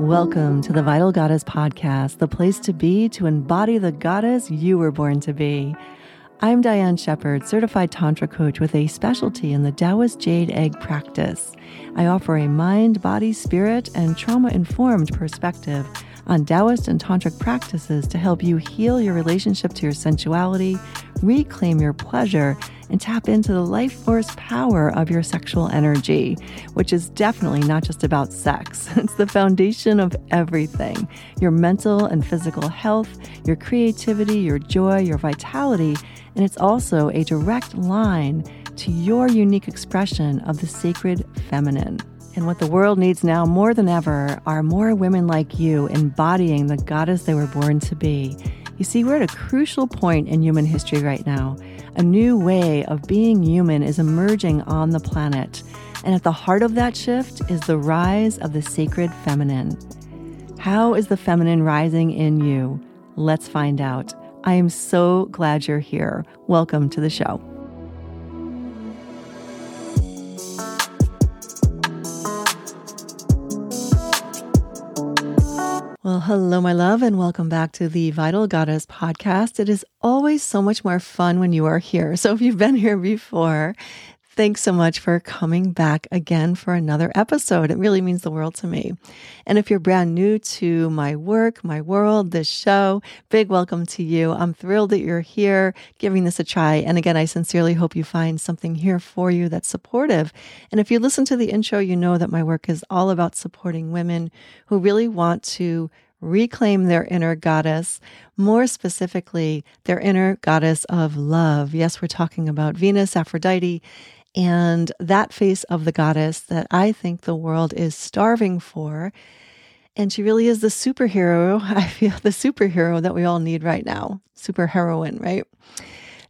Welcome to the Vital Goddess Podcast, the place to be to embody the goddess you were born to be. I'm Diane Shepard, certified Tantra coach with a specialty in the Taoist Jade Egg practice. I offer a mind, body, spirit, and trauma informed perspective on Taoist and Tantric practices to help you heal your relationship to your sensuality, reclaim your pleasure, and tap into the life force power of your sexual energy, which is definitely not just about sex. It's the foundation of everything your mental and physical health, your creativity, your joy, your vitality, and it's also a direct line to your unique expression of the sacred feminine. And what the world needs now more than ever are more women like you embodying the goddess they were born to be. You see, we're at a crucial point in human history right now. A new way of being human is emerging on the planet. And at the heart of that shift is the rise of the sacred feminine. How is the feminine rising in you? Let's find out. I am so glad you're here. Welcome to the show. Hello, my love, and welcome back to the Vital Goddess podcast. It is always so much more fun when you are here. So, if you've been here before, thanks so much for coming back again for another episode. It really means the world to me. And if you're brand new to my work, my world, this show, big welcome to you. I'm thrilled that you're here giving this a try. And again, I sincerely hope you find something here for you that's supportive. And if you listen to the intro, you know that my work is all about supporting women who really want to reclaim their inner goddess, more specifically, their inner goddess of love. Yes, we're talking about Venus, Aphrodite, and that face of the goddess that I think the world is starving for. And she really is the superhero. I feel the superhero that we all need right now. Superheroine, right?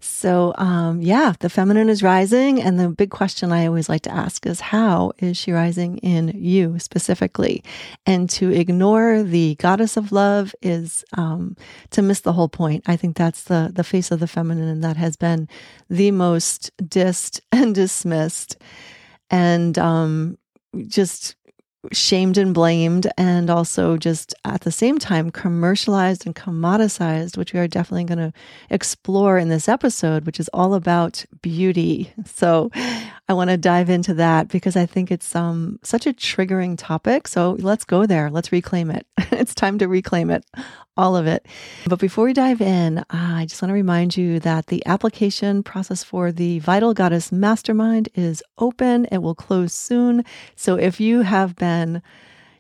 So, um, yeah, the feminine is rising. And the big question I always like to ask is how is she rising in you specifically? And to ignore the goddess of love is um, to miss the whole point. I think that's the, the face of the feminine that has been the most dissed and dismissed and um, just shamed and blamed, and also just at the same time commercialized and commoditized, which we are definitely going to explore in this episode, which is all about beauty. So I want to dive into that because I think it's um, such a triggering topic. So let's go there. Let's reclaim it. it's time to reclaim it all of it. But before we dive in, I just want to remind you that the application process for the Vital Goddess Mastermind is open. It will close soon. So if you have been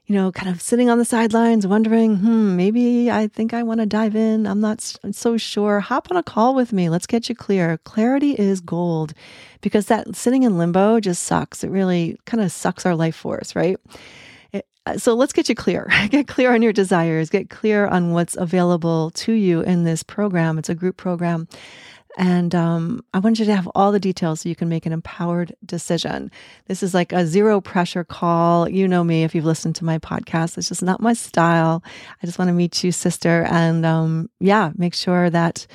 you know, kind of sitting on the sidelines, wondering, hmm, maybe I think I want to dive in. I'm not so sure. Hop on a call with me. Let's get you clear. Clarity is gold because that sitting in limbo just sucks. It really kind of sucks our life force, right? Uh, so let's get you clear. Get clear on your desires. Get clear on what's available to you in this program. It's a group program. And um, I want you to have all the details so you can make an empowered decision. This is like a zero pressure call. You know me if you've listened to my podcast. It's just not my style. I just want to meet you, sister. And um, yeah, make sure that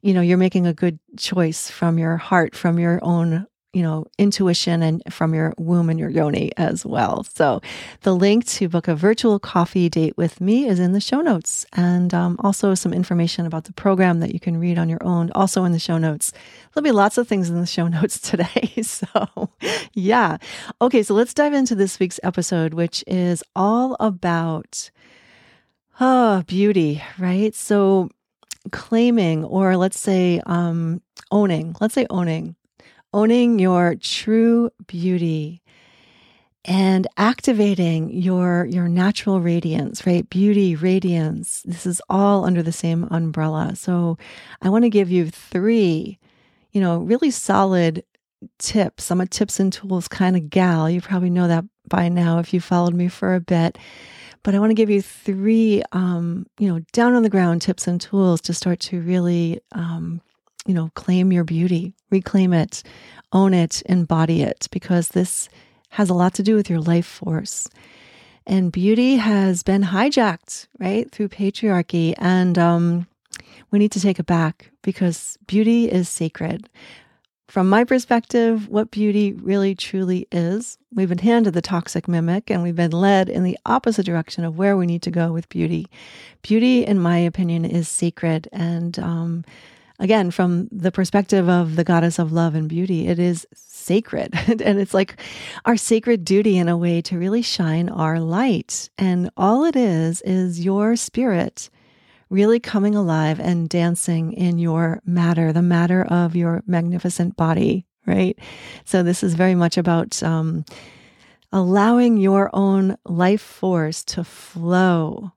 you know you're making a good choice from your heart, from your own you know, intuition and from your womb and your yoni as well. So the link to book a virtual coffee date with me is in the show notes and um, also some information about the program that you can read on your own, also in the show notes. There'll be lots of things in the show notes today. So yeah. Okay. So let's dive into this week's episode, which is all about, oh, beauty, right? So claiming, or let's say, um, owning, let's say owning owning your true beauty and activating your your natural radiance right? Beauty radiance this is all under the same umbrella. So i want to give you three you know really solid tips. I'm a tips and tools kind of gal. You probably know that by now if you followed me for a bit. But i want to give you three um, you know down on the ground tips and tools to start to really um, you know, claim your beauty, reclaim it, own it, embody it, because this has a lot to do with your life force. And beauty has been hijacked, right, through patriarchy. And um, we need to take it back because beauty is sacred. From my perspective, what beauty really truly is, we've been handed the toxic mimic and we've been led in the opposite direction of where we need to go with beauty. Beauty, in my opinion, is sacred. And um, again, from the perspective of the goddess of love and beauty, it is sacred. and it's like our sacred duty in a way to really shine our light. And all it is, is your spirit really coming alive and dancing in your matter, the matter of your magnificent body, right? So, this is very much about um, allowing your own life force to flow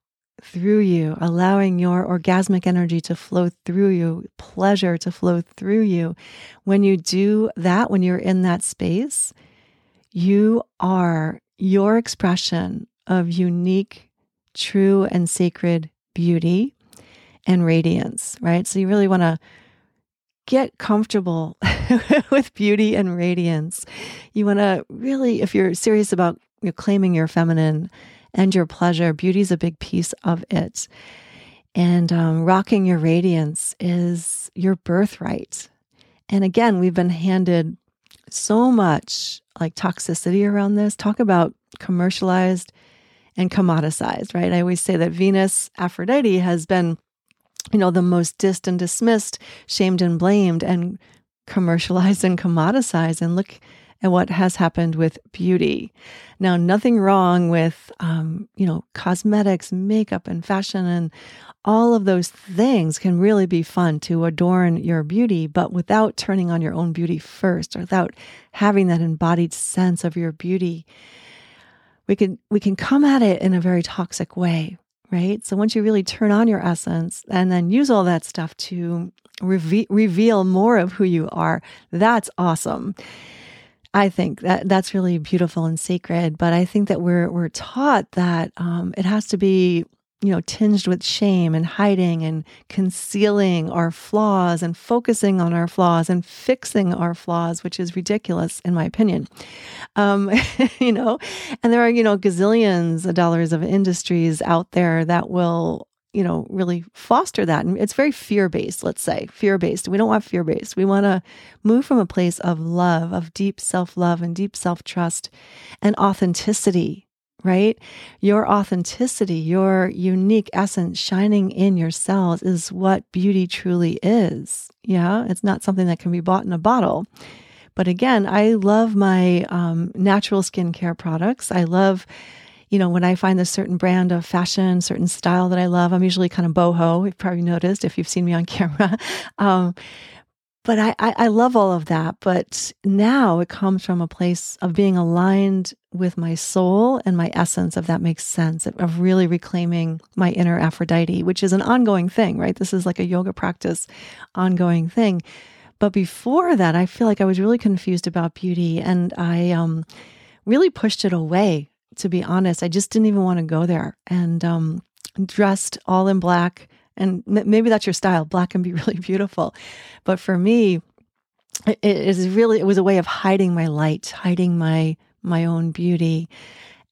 through you, allowing your orgasmic energy to flow through you, pleasure to flow through you. When you do that, when you're in that space, you are your expression of unique, true, and sacred beauty and radiance, right? So you really want to get comfortable with beauty and radiance. You want to really, if you're serious about you know, claiming your feminine and your pleasure, beauty is a big piece of it. And um, rocking your radiance is your birthright. And again, we've been handed so much like toxicity around this. Talk about commercialized and commoditized, right? I always say that Venus, Aphrodite, has been you know, the most dissed and dismissed, shamed and blamed, and commercialized and commoditized. And look at what has happened with beauty. Now, nothing wrong with, um, you know, cosmetics, makeup, and fashion, and all of those things can really be fun to adorn your beauty, but without turning on your own beauty first, or without having that embodied sense of your beauty, we can we can come at it in a very toxic way right? So once you really turn on your essence and then use all that stuff to reve- reveal more of who you are, that's awesome. I think that that's really beautiful and sacred. But I think that we're we're taught that um, it has to be you know, tinged with shame and hiding and concealing our flaws and focusing on our flaws and fixing our flaws, which is ridiculous in my opinion. Um, you know, and there are, you know, gazillions of dollars of industries out there that will you know, really foster that. And it's very fear based, let's say, fear based. We don't want fear based. We want to move from a place of love, of deep self love and deep self trust and authenticity right? Your authenticity, your unique essence shining in your cells is what beauty truly is. Yeah, it's not something that can be bought in a bottle. But again, I love my um, natural skincare products. I love, you know, when I find a certain brand of fashion, certain style that I love, I'm usually kind of boho. You've probably noticed if you've seen me on camera. Um, but I, I, I love all of that. But now it comes from a place of being aligned with my soul and my essence, if that makes sense, of really reclaiming my inner Aphrodite, which is an ongoing thing, right? This is like a yoga practice, ongoing thing. But before that, I feel like I was really confused about beauty and I um, really pushed it away, to be honest. I just didn't even want to go there and um, dressed all in black and maybe that's your style. Black can be really beautiful. But for me, it is really, it was a way of hiding my light, hiding my, my own beauty.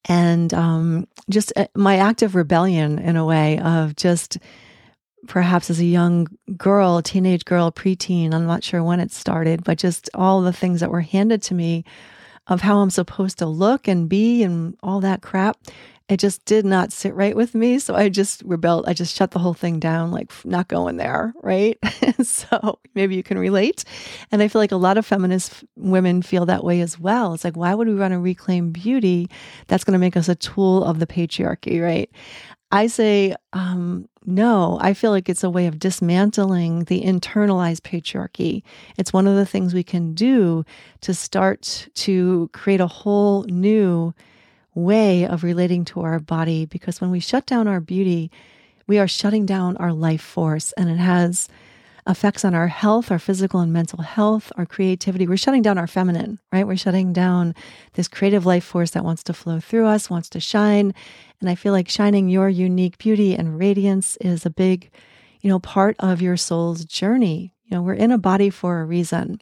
And um, just uh, my of rebellion in a way of just perhaps as a young girl, teenage girl, preteen, I'm not sure when it started, but just all the things that were handed to me of how I'm supposed to look and be and all that crap it just did not sit right with me. So I just rebelled. I just shut the whole thing down, like not going there. Right. so maybe you can relate. And I feel like a lot of feminist women feel that way as well. It's like, why would we want to reclaim beauty? That's going to make us a tool of the patriarchy. Right. I say, um, no, I feel like it's a way of dismantling the internalized patriarchy. It's one of the things we can do to start to create a whole new way of relating to our body because when we shut down our beauty, we are shutting down our life force and it has effects on our health, our physical and mental health, our creativity. We're shutting down our feminine, right? We're shutting down this creative life force that wants to flow through us, wants to shine. And I feel like shining your unique beauty and radiance is a big, you know, part of your soul's journey. You know, we're in a body for a reason.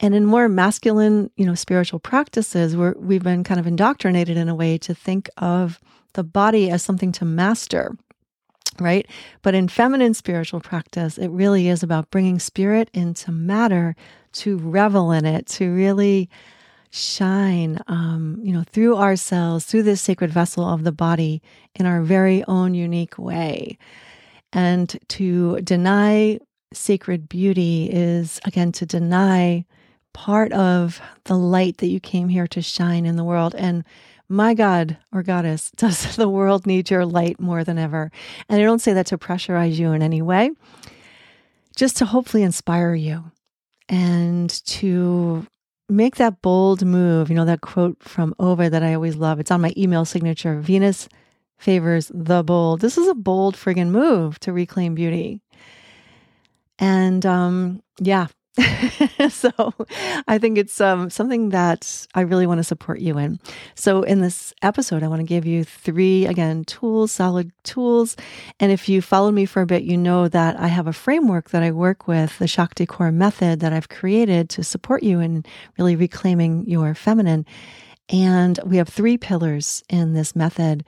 And in more masculine, you know, spiritual practices, where we've been kind of indoctrinated in a way to think of the body as something to master. Right? But in feminine spiritual practice, it really is about bringing spirit into matter to revel in it, to really shine, um, you know, through ourselves, through this sacred vessel of the body in our very own unique way. And to deny sacred beauty is, again, to deny part of the light that you came here to shine in the world. And my God or goddess, does the world need your light more than ever? And I don't say that to pressurize you in any way, just to hopefully inspire you and to make that bold move. You know, that quote from Ovid that I always love. It's on my email signature Venus favors the bold. This is a bold friggin' move to reclaim beauty. And um, yeah, so I think it's um, something that I really want to support you in. So in this episode, I want to give you three, again, tools, solid tools. And if you followed me for a bit, you know that I have a framework that I work with, the Shakti Core method that I've created to support you in really reclaiming your feminine. And we have three pillars in this method.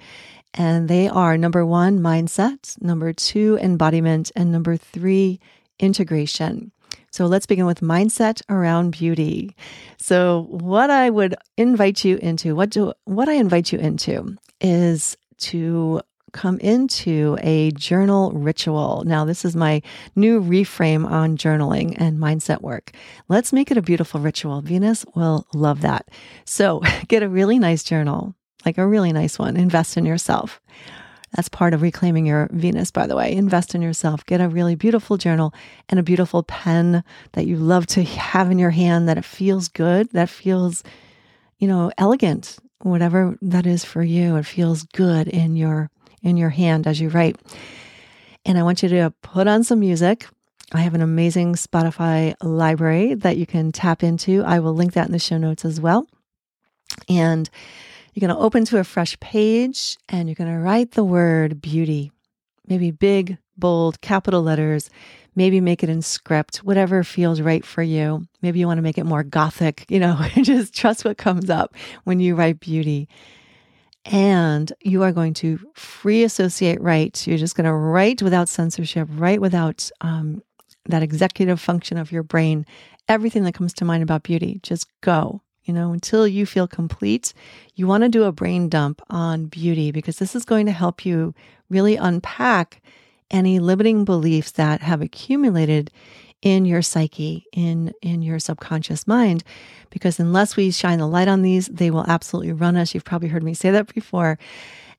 And they are number one, mindset, number two, embodiment, and number three, integration. So let's begin with mindset around beauty. So what I would invite you into, what do what I invite you into is to come into a journal ritual. Now, this is my new reframe on journaling and mindset work. Let's make it a beautiful ritual. Venus will love that. So, get a really nice journal, like a really nice one. Invest in yourself. That's part of reclaiming your Venus, by the way. Invest in yourself. Get a really beautiful journal and a beautiful pen that you love to have in your hand, that it feels good, that feels, you know, elegant, whatever that is for you. It feels good in your in your hand as you write. And I want you to put on some music. I have an amazing Spotify library that you can tap into. I will link that in the show notes as well. And you're going to open to a fresh page and you're going to write the word beauty, maybe big, bold, capital letters. Maybe make it in script, whatever feels right for you. Maybe you want to make it more gothic, you know, just trust what comes up when you write beauty. And you are going to free associate write. You're just going to write without censorship, write without um, that executive function of your brain. Everything that comes to mind about beauty, just go you know, until you feel complete, you want to do a brain dump on beauty because this is going to help you really unpack any limiting beliefs that have accumulated in your psyche, in in your subconscious mind because unless we shine the light on these, they will absolutely run us. You've probably heard me say that before.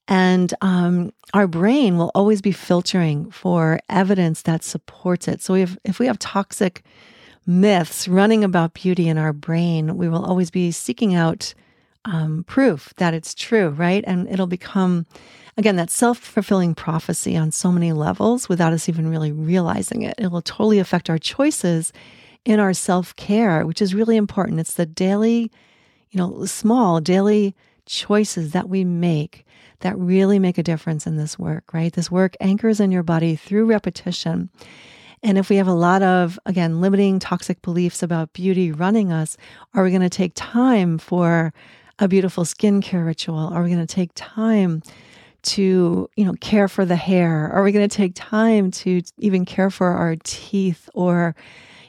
And um, our brain will always be filtering for evidence that supports it. So if, if we have toxic myths running about beauty in our brain, we will always be seeking out um, proof that it's true, right? And it'll become, again, that self fulfilling prophecy on so many levels without us even really realizing it. It will totally affect our choices in our self care, which is really important. It's the daily, you know, small daily choices that we make that really make a difference in this work, right? This work anchors in your body through repetition. And if we have a lot of, again, limiting toxic beliefs about beauty running us, are we going to take time for a beautiful skincare ritual? Are we going to take time to, you know, care for the hair? Are we going to take time to even care for our teeth or,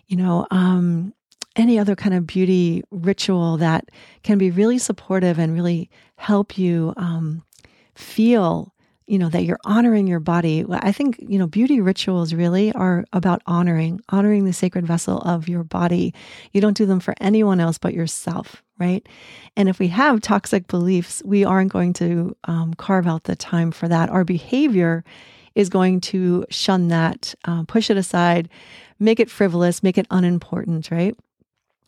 you know, um, any other kind of beauty ritual that can be really supportive and really help you um, feel you know that you're honoring your body. I think you know beauty rituals really are about honoring honoring the sacred vessel of your body. You don't do them for anyone else but yourself right? And if we have toxic beliefs we aren't going to um, carve out the time for that. Our behavior is going to shun that uh, push it aside make it frivolous make it unimportant right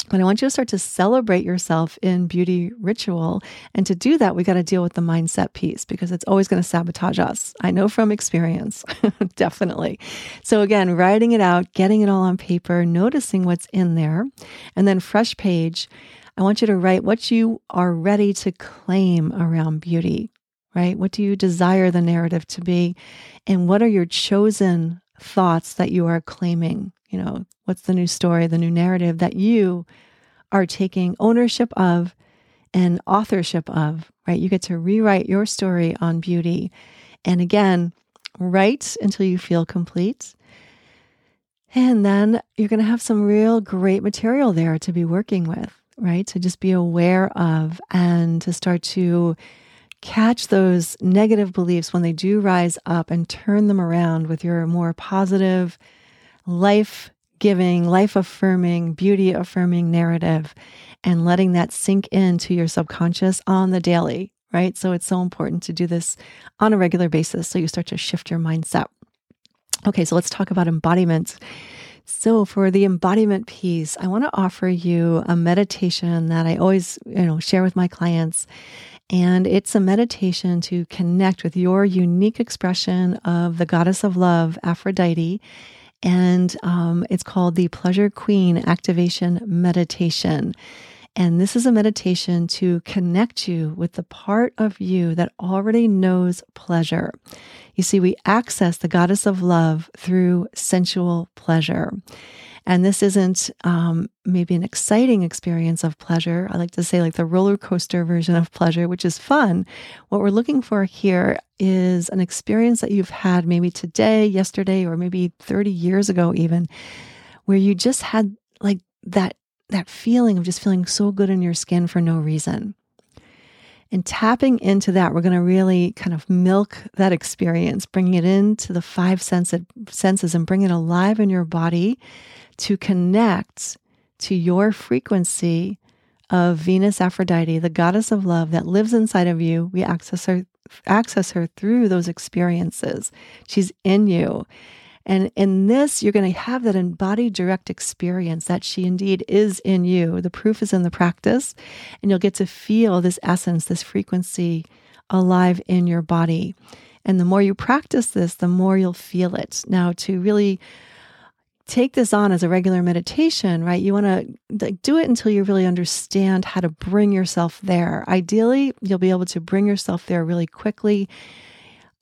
but I want you to start to celebrate yourself in beauty ritual. And to do that, we got to deal with the mindset piece because it's always going to sabotage us. I know from experience, definitely. So, again, writing it out, getting it all on paper, noticing what's in there, and then fresh page. I want you to write what you are ready to claim around beauty, right? What do you desire the narrative to be? And what are your chosen thoughts that you are claiming? You know, what's the new story, the new narrative that you are taking ownership of and authorship of, right? You get to rewrite your story on beauty. And again, write until you feel complete. And then you're going to have some real great material there to be working with, right? To just be aware of and to start to catch those negative beliefs when they do rise up and turn them around with your more positive, life giving, life affirming, beauty affirming narrative and letting that sink into your subconscious on the daily, right? So it's so important to do this on a regular basis so you start to shift your mindset. Okay, so let's talk about embodiment. So for the embodiment piece, I want to offer you a meditation that I always, you know, share with my clients. And it's a meditation to connect with your unique expression of the goddess of love, Aphrodite. And um, it's called the Pleasure Queen Activation Meditation. And this is a meditation to connect you with the part of you that already knows pleasure. You see, we access the goddess of love through sensual pleasure. And this isn't um, maybe an exciting experience of pleasure. I like to say, like the roller coaster version of pleasure, which is fun. What we're looking for here is an experience that you've had maybe today, yesterday, or maybe 30 years ago, even, where you just had like that that feeling of just feeling so good in your skin for no reason. And tapping into that, we're going to really kind of milk that experience, bringing it into the five senses and bring it alive in your body to connect to your frequency of Venus Aphrodite, the goddess of love that lives inside of you. We access her access her through those experiences. She's in you. And in this, you're going to have that embodied direct experience that she indeed is in you. The proof is in the practice, and you'll get to feel this essence, this frequency alive in your body. And the more you practice this, the more you'll feel it. Now, to really take this on as a regular meditation, right? You want to like, do it until you really understand how to bring yourself there. Ideally, you'll be able to bring yourself there really quickly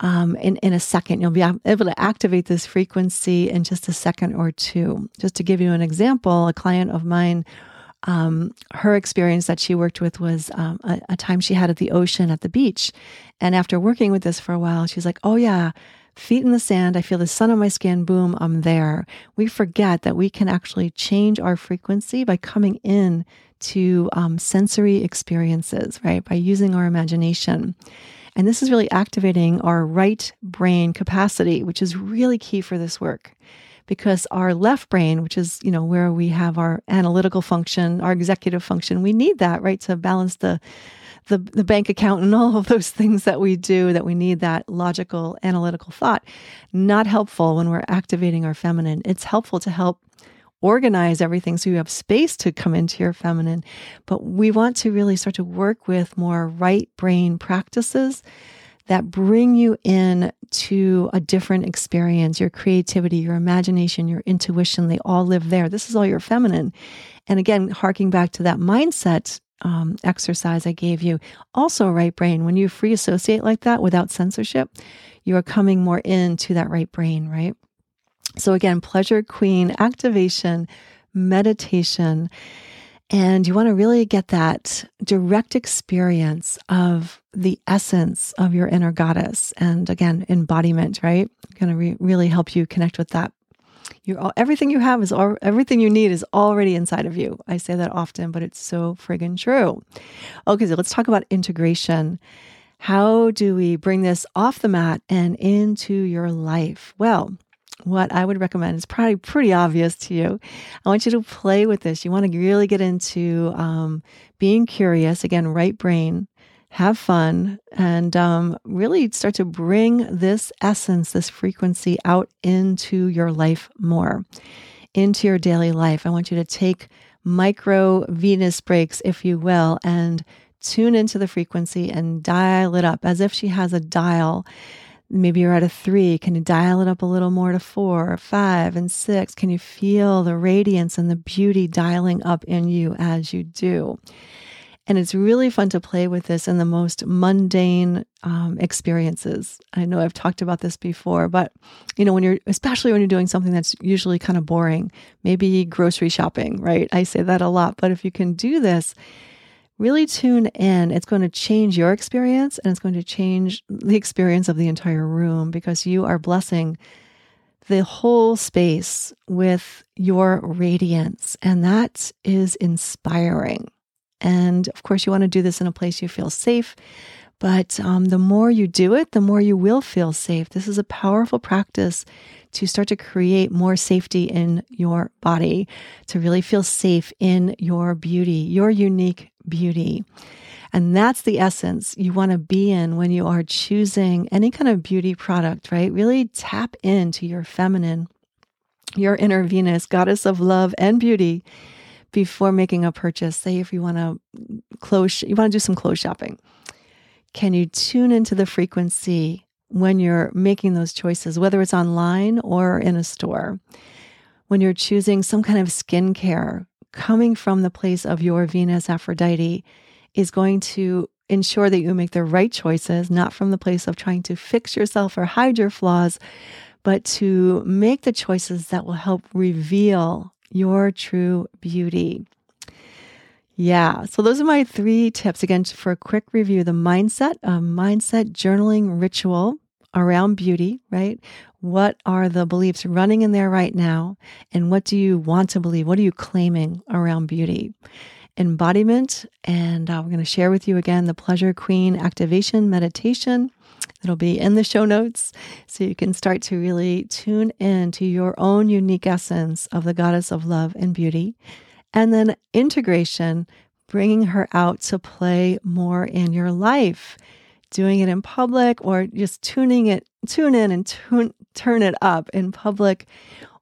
um, in, in a second. You'll be able to activate this frequency in just a second or two. Just to give you an example, a client of mine, um, her experience that she worked with was um, a, a time she had at the ocean at the beach. And after working with this for a while, she's like, oh, yeah, feet in the sand. I feel the sun on my skin. Boom, I'm there. We forget that we can actually change our frequency by coming in to um, sensory experiences, right? By using our imagination. And this is really activating our right brain capacity, which is really key for this work because our left brain, which is, you know, where we have our analytical function, our executive function, we need that, right, to balance the the, the bank account and all of those things that we do that we need that logical analytical thought not helpful when we're activating our feminine it's helpful to help organize everything so you have space to come into your feminine. But we want to really start to work with more right brain practices that bring you in to a different experience. Your creativity, your imagination, your intuition, they all live there. This is all your feminine. And again, harking back to that mindset um, exercise I gave you, also right brain. When you free associate like that without censorship, you are coming more into that right brain, right? So, again, pleasure queen activation, meditation. And you want to really get that direct experience of the essence of your inner goddess. And again, embodiment, right? Going to re- really help you connect with that. You everything you have is all, everything you need is already inside of you. I say that often, but it's so friggin' true. Okay, so let's talk about integration. How do we bring this off the mat and into your life? Well, what I would recommend is probably pretty obvious to you. I want you to play with this. You want to really get into um, being curious, again, right brain, have fun, and um, really start to bring this essence, this frequency out into your life more, into your daily life. I want you to take micro Venus breaks, if you will, and tune into the frequency and dial it up as if she has a dial Maybe you're at a three. Can you dial it up a little more to four, five, and six? Can you feel the radiance and the beauty dialing up in you as you do? And it's really fun to play with this in the most mundane um, experiences. I know I've talked about this before, but you know, when you're, especially when you're doing something that's usually kind of boring, maybe grocery shopping, right? I say that a lot, but if you can do this, really tune in. It's going to change your experience and it's going to change the experience of the entire room because you are blessing the whole space with your radiance. And that is inspiring. And of course, you want to do this in a place you feel safe. But um, the more you do it, the more you will feel safe. This is a powerful practice to start to create more safety in your body, to really feel safe in your beauty, your unique beauty. And that's the essence you want to be in when you are choosing any kind of beauty product, right? Really tap into your feminine, your inner Venus, goddess of love and beauty before making a purchase. Say if you want to close, you want to do some clothes shopping. Can you tune into the frequency when you're making those choices, whether it's online or in a store? When you're choosing some kind of skincare coming from the place of your Venus Aphrodite is going to ensure that you make the right choices, not from the place of trying to fix yourself or hide your flaws, but to make the choices that will help reveal your true beauty. Yeah, so those are my three tips. Again, for a quick review the mindset, a mindset journaling ritual around beauty, right? What are the beliefs running in there right now? And what do you want to believe? What are you claiming around beauty? Embodiment. And uh, we're going to share with you again the Pleasure Queen activation meditation. It'll be in the show notes so you can start to really tune in to your own unique essence of the goddess of love and beauty. And then integration, bringing her out to play more in your life doing it in public or just tuning it, tune in and tune, turn it up in public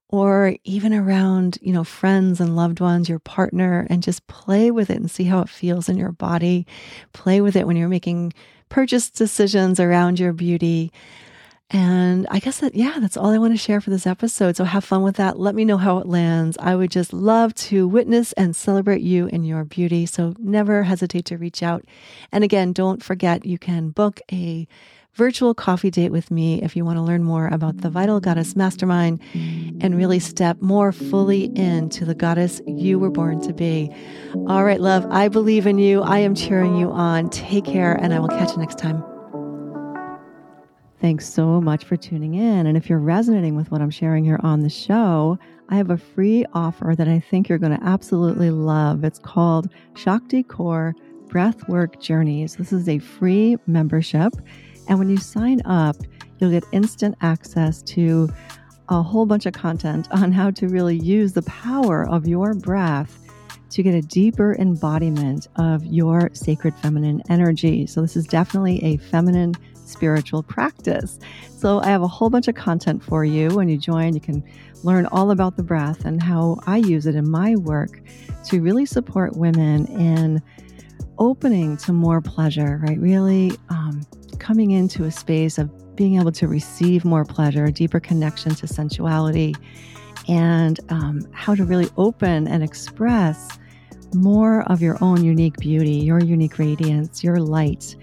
or even around, you know, friends and loved ones, your partner, and just play with it and see how it feels in your body. Play with it when you're making purchase decisions around your beauty. And I guess that, yeah, that's all I want to share for this episode. So have fun with that. Let me know how it lands. I would just love to witness and celebrate you in your beauty. So never hesitate to reach out. And again, don't forget you can book a virtual coffee date with me if you want to learn more about the Vital Goddess Mastermind and really step more fully into the goddess you were born to be. All right, love, I believe in you. I am cheering you on. Take care, and I will catch you next time. Thanks so much for tuning in. And if you're resonating with what I'm sharing here on the show, I have a free offer that I think you're going to absolutely love. It's called Shakti Core Breathwork Journeys. This is a free membership. And when you sign up, you'll get instant access to a whole bunch of content on how to really use the power of your breath to get a deeper embodiment of your sacred feminine energy. So, this is definitely a feminine spiritual practice. So, I have a whole bunch of content for you. When you join, you can learn all about the breath and how I use it in my work to really support women in opening to more pleasure, right? Really um, coming into a space of being able to receive more pleasure, a deeper connection to sensuality, and um, how to really open and express more of your own unique beauty, your unique radiance, your light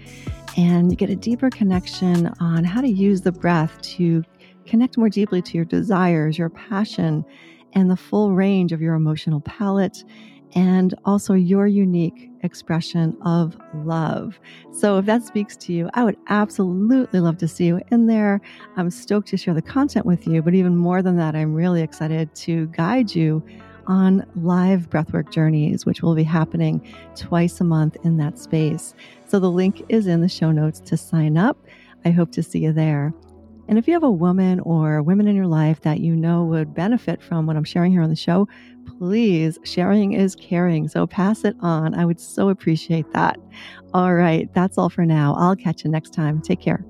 and you get a deeper connection on how to use the breath to connect more deeply to your desires, your passion, and the full range of your emotional palette, and also your unique expression of love. So, if that speaks to you, I would absolutely love to see you in there. I'm stoked to share the content with you, but even more than that, I'm really excited to guide you on live breathwork journeys, which will be happening twice a month in that space. So the link is in the show notes to sign up. I hope to see you there. And if you have a woman or women in your life that you know would benefit from what I'm sharing here on the show, please, sharing is caring. So pass it on. I would so appreciate that. All right, that's all for now. I'll catch you next time. Take care.